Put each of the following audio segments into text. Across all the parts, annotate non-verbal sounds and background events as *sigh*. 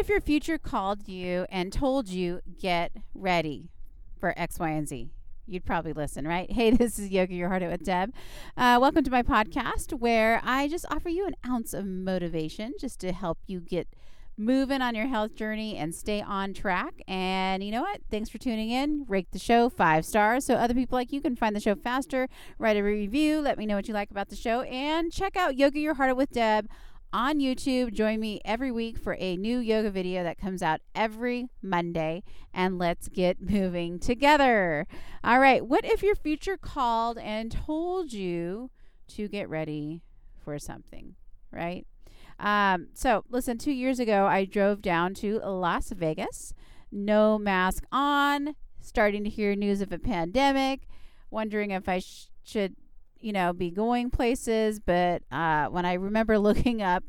If your future called you and told you, get ready for X, Y, and Z? You'd probably listen, right? *laughs* Hey, this is Yoga Your Heart Out with Deb. Uh, welcome to my podcast where I just offer you an ounce of motivation just to help you get moving on your health journey and stay on track. And you know what? Thanks for tuning in. Rate the show five stars so other people like you can find the show faster. Write a review. Let me know what you like about the show. And check out Yoga Your Heart Out with Deb on YouTube. Join me every week for a new yoga video that comes out every Monday. And let's get *laughs* moving together. All right. What if your future called and told you to get ready for something, right? Um, so, listen, two years ago, I drove down to Las Vegas, no mask on, starting to hear news of a pandemic, wondering if I sh- should you know, be going places. But uh, when I remember *laughs* looking up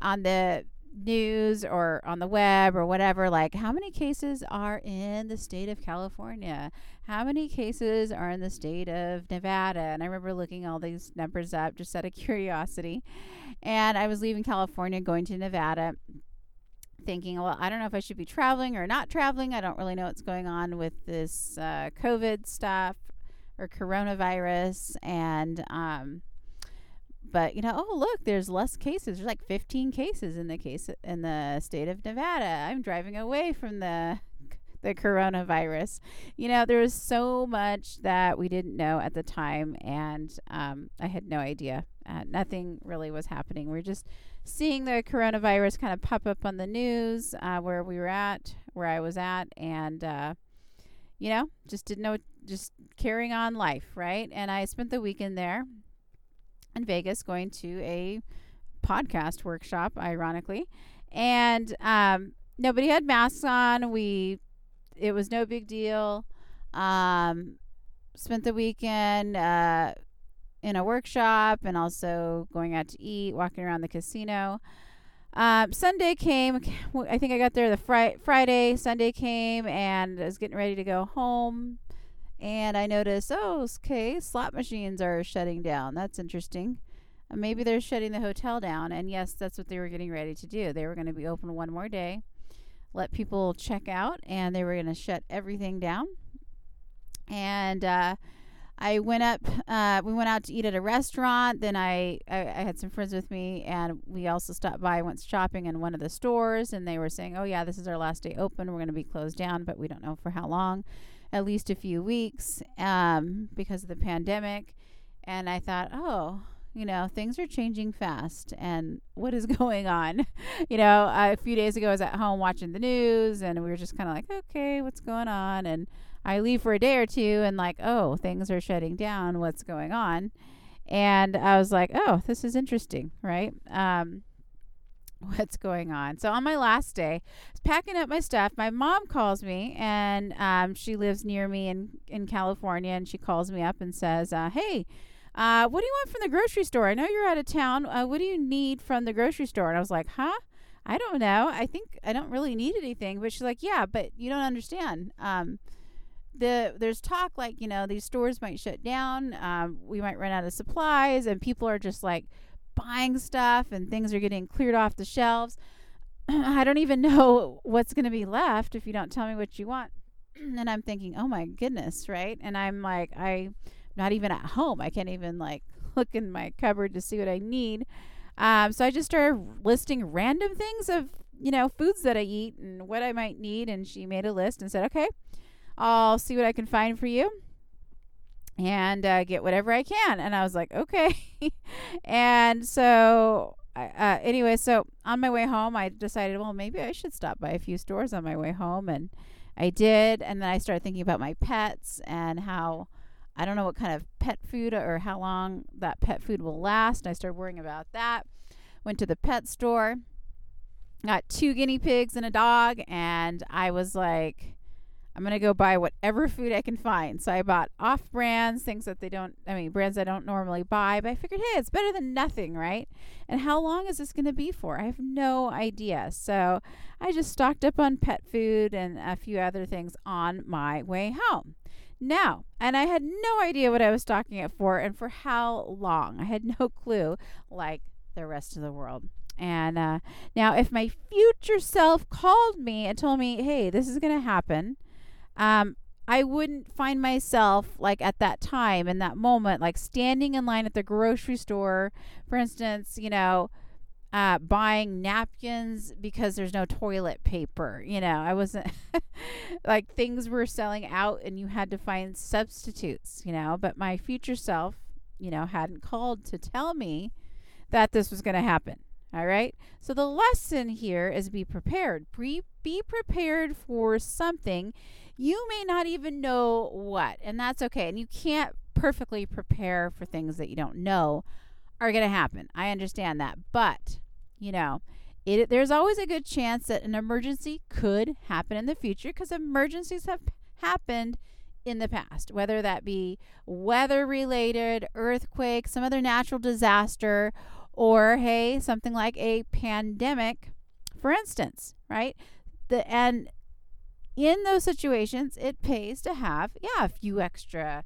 on the news or on the web or whatever, like how many cases are in the state of California? How many cases are in the state of Nevada? And I remember looking all these numbers up just out of *laughs* curiosity. And I was leaving California, going to Nevada. Thinking, well, I don't know if I should be traveling or not traveling. I don't really know what's going on with this uh, COVID stuff or coronavirus and um but you know oh look there's less cases. There's like 15 cases in the case in the state of nevada. I'm driving away from the the coronavirus. You know there was so much that we didn't know at the time and um, i had no idea. Uh, nothing really was happening. We we're just seeing the coronavirus kind of pop up on the news uh, where we were at where i was at and uh, you know just didn't know just carrying on life, right? And I spent the weekend there in Vegas going to a podcast workshop, ironically. And um, nobody had masks on. We, it was no big deal. Um, spent the weekend uh, in a workshop and also going out to eat, walking around the casino. Um, Sunday came. I think I got there the fri- Friday. Sunday came, and I was getting ready to go home and I noticed, oh, okay, slot machines are shutting down. That's interesting. Uh, maybe they're shutting the hotel down. And yes, that's what they were getting ready to do. They were going to be open one more day, let people check out, and they were going to shut everything down. And uh, I went up. Uh, we went out to eat at a restaurant. Then I, I, I had some friends with me, and we also stopped by, went shopping in one of the stores, and they were saying, "Oh yeah, this is our last day open. We're going to be closed down, but we don't know for how long." at least a few weeks um, because of the pandemic. And I thought, oh, you know, things are changing fast. And what is *laughs* going on? you know, a few days ago, I was at home watching the news and we were just kind of like, okay, what's going on? And I leave for a day or two and, like, oh, things are shutting down. What's going on? And I was like, oh, this is interesting, right? Um, *laughs* what's going on. So on my last day, packing up my stuff, my mom calls me, and um, she lives near me in in California, and she calls me up and says, uh, "Hey." Uh, what do you want from the grocery store? I know you're out of town. Uh, what do you need from the grocery store? And I was like, huh? I don't know. I think I don't really need anything. But she's like, yeah, but you don't understand. Um, the there's talk like you know these stores might shut down. Um, we might run out of supplies, and people are just like buying stuff and things are getting cleared off the shelves. *clears throat* I don't even *laughs* know what's going to be left if you don't tell me what you want. *clears throat* and I'm thinking, oh my goodness, right? And I'm like, I'm not even at home. I can't even like *laughs* look in my cupboard to see what I need. Um, so I just started listing random things of, you know, foods that I eat and what I might need. And she made a list and said, okay, I'll see what I can find for you and uh, get whatever I can. And I was like, okay. *laughs* and so, uh, anyway, so on my way home, I decided, well, maybe I should stop by a few stores on my way home. And I did. And then I started thinking about my pets and how I don't know what kind of pet food or how long that pet food will last. And I started worrying about that. Went to the pet store, got two guinea pigs and a dog. And I was like, I'm going to go buy whatever food I can find. So I bought off brands, things that they don't, I mean, brands I don't normally buy, but I figured, hey, it's better than nothing, right? And how long is this going to be for? I have no idea. So I just stocked up on pet food and a few other things on my way home. Now, and I had no idea what I was stocking it for and for how long. I had *laughs* no clue, like the rest of the world. And uh, now, if my future self called me and told me, hey, this is going to happen, um, I wouldn't find myself like at that time in that moment, like standing in line at the grocery store, for instance, you know, uh, buying napkins because there's no toilet paper. You know, I wasn't *laughs* like things were selling out and you had to find substitutes, you know, but my future self, you know, hadn't called to tell me that this was going to happen. All right. So the lesson here is be prepared. Be, be prepared for something. You may not even know what, and that's okay. And you can't perfectly prepare for things that you don't know are going to happen. I understand that. But, you know, it, there's always a good chance that an emergency could happen in the future because emergencies have happened in the past, whether that be weather related, earthquake, some other natural disaster, or hey, something like a pandemic, for instance, right? The and in those situations, it pays to have yeah a few extra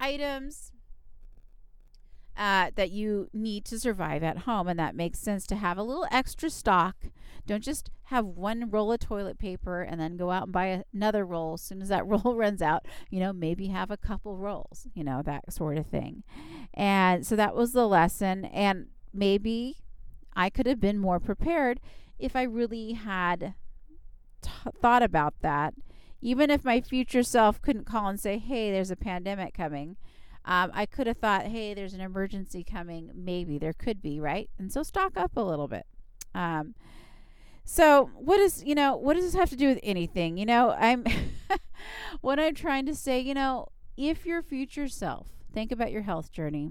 items uh, that you need to survive at home, and that makes sense to have a little extra stock. Don't just have one roll of toilet paper and then go out and buy another roll as soon as that *laughs* roll runs out. You know, maybe have a couple rolls. You know that sort of thing. And so that was the lesson, and maybe I could have been more prepared if I really had t- thought about that. Even if my future self couldn't call and say, hey, there's a pandemic coming, um, I could have thought, hey, there's an emergency coming. Maybe there could be, right? And so stock up a little bit. Um, so what is you know what does this have to do with anything? You know, I'm *laughs* what I'm trying to say. You know, if your future self think about your health journey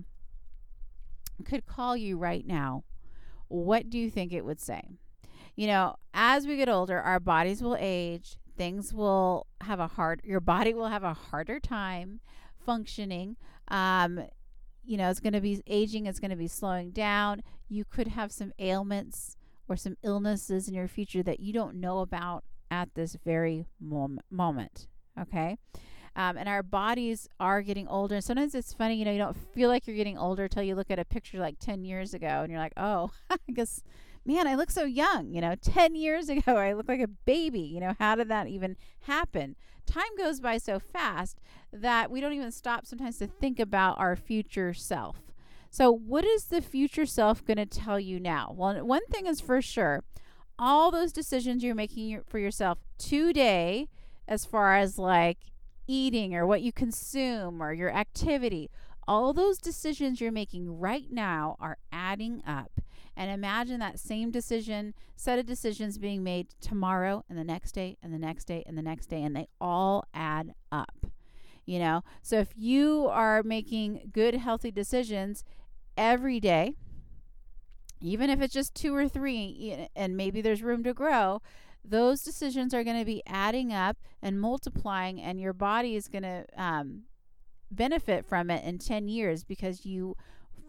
could call you right now, what do you think it would say? You know, as we get older, our bodies will age, things will have a hard your body will have a harder time functioning. Um, you know, it's going to be aging, it's going to be slowing down. You could have some ailments or some illnesses in your future that you don't know about at this very mom- moment. Okay. Um, and our bodies are getting older. And sometimes it's funny, you know, you don't feel like you're getting older until you look at a picture like 10 years ago and you're like, oh, *laughs* I guess, man, I look so young. You know, 10 years *laughs* ago, I look like a baby. You know, how did that even happen? Time goes by so fast that we don't even stop sometimes to think about our future self. So, what is the future self going to tell you now? Well, one thing is for sure all those decisions you're making for yourself today, as far as like eating or what you consume or your activity, all those decisions you're making right now are adding up. And imagine that same decision, set of decisions being made tomorrow and the next day and the next day and the next day, and they all add up. You know, so if you are making good, healthy decisions every day, even if it's just two or three, and maybe there's room to grow, those decisions are going to be adding up and multiplying, and your body is going to um, benefit from it in 10 years because you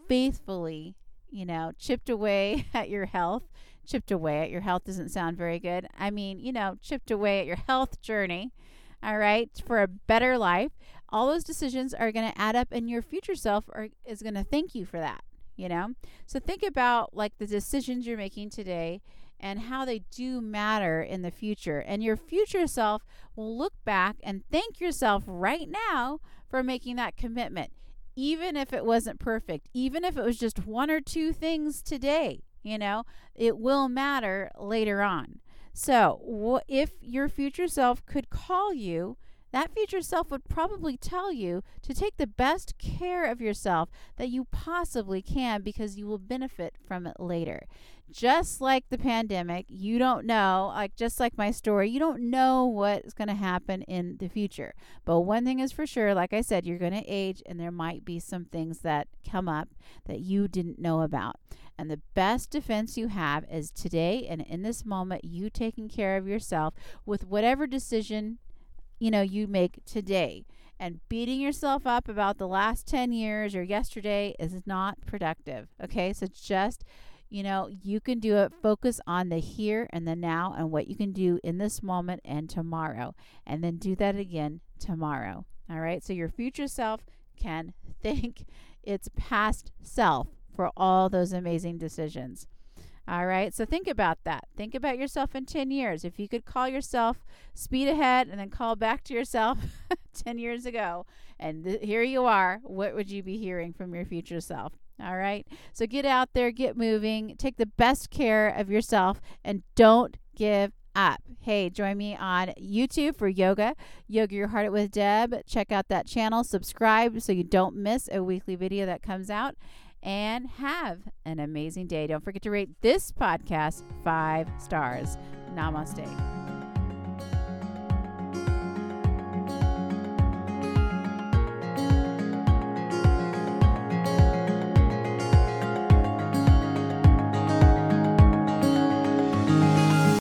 faithfully, you know, chipped away *laughs* at your health. Chipped away at your health doesn't sound very good. I mean, you know, chipped away at your health journey, all right, for a better life. All those decisions are going to add up, and your future self are, is going to thank you for that, you know? So think about like the decisions you're making today and how they do matter in the future. And your future self will look back and thank yourself right now for making that commitment, even if it wasn't perfect, even if it was just one or two things today. You know, it will matter later on. So, if your future self could call you that future self would probably tell you to take the best care of yourself that you possibly can because you will benefit from it later. Just like the pandemic, you don't know, like just like my story, you don't know what's going to happen in the future. But one thing is for sure, like I said, you're going to age and there might be some things that come up that you didn't know about. And the best defense you have is today and in this moment, you taking care of yourself with whatever decision you know you make today. And beating yourself up about the last 10 years or yesterday is not productive okay? So just you know you can do it. Focus on the here and the now and what you can do in this moment and tomorrow. And then do that again tomorrow all right? So your future self can *laughs* thank its past self for all those amazing decisions All right. So think about that. Think about yourself in 10 years. If you could call yourself speed ahead and then call back to yourself *laughs* 10 years ago, and th- here you are, what would you be hearing from your future self? All right. So get out there, get moving, take the best care of yourself, and don't give up. Hey, join me on YouTube for yoga, Yoga Your Heart Out with Deb. Check out that channel, subscribe so you don't miss a weekly video that comes out and have an amazing day. Don't forget to rate this podcast five stars. Namaste.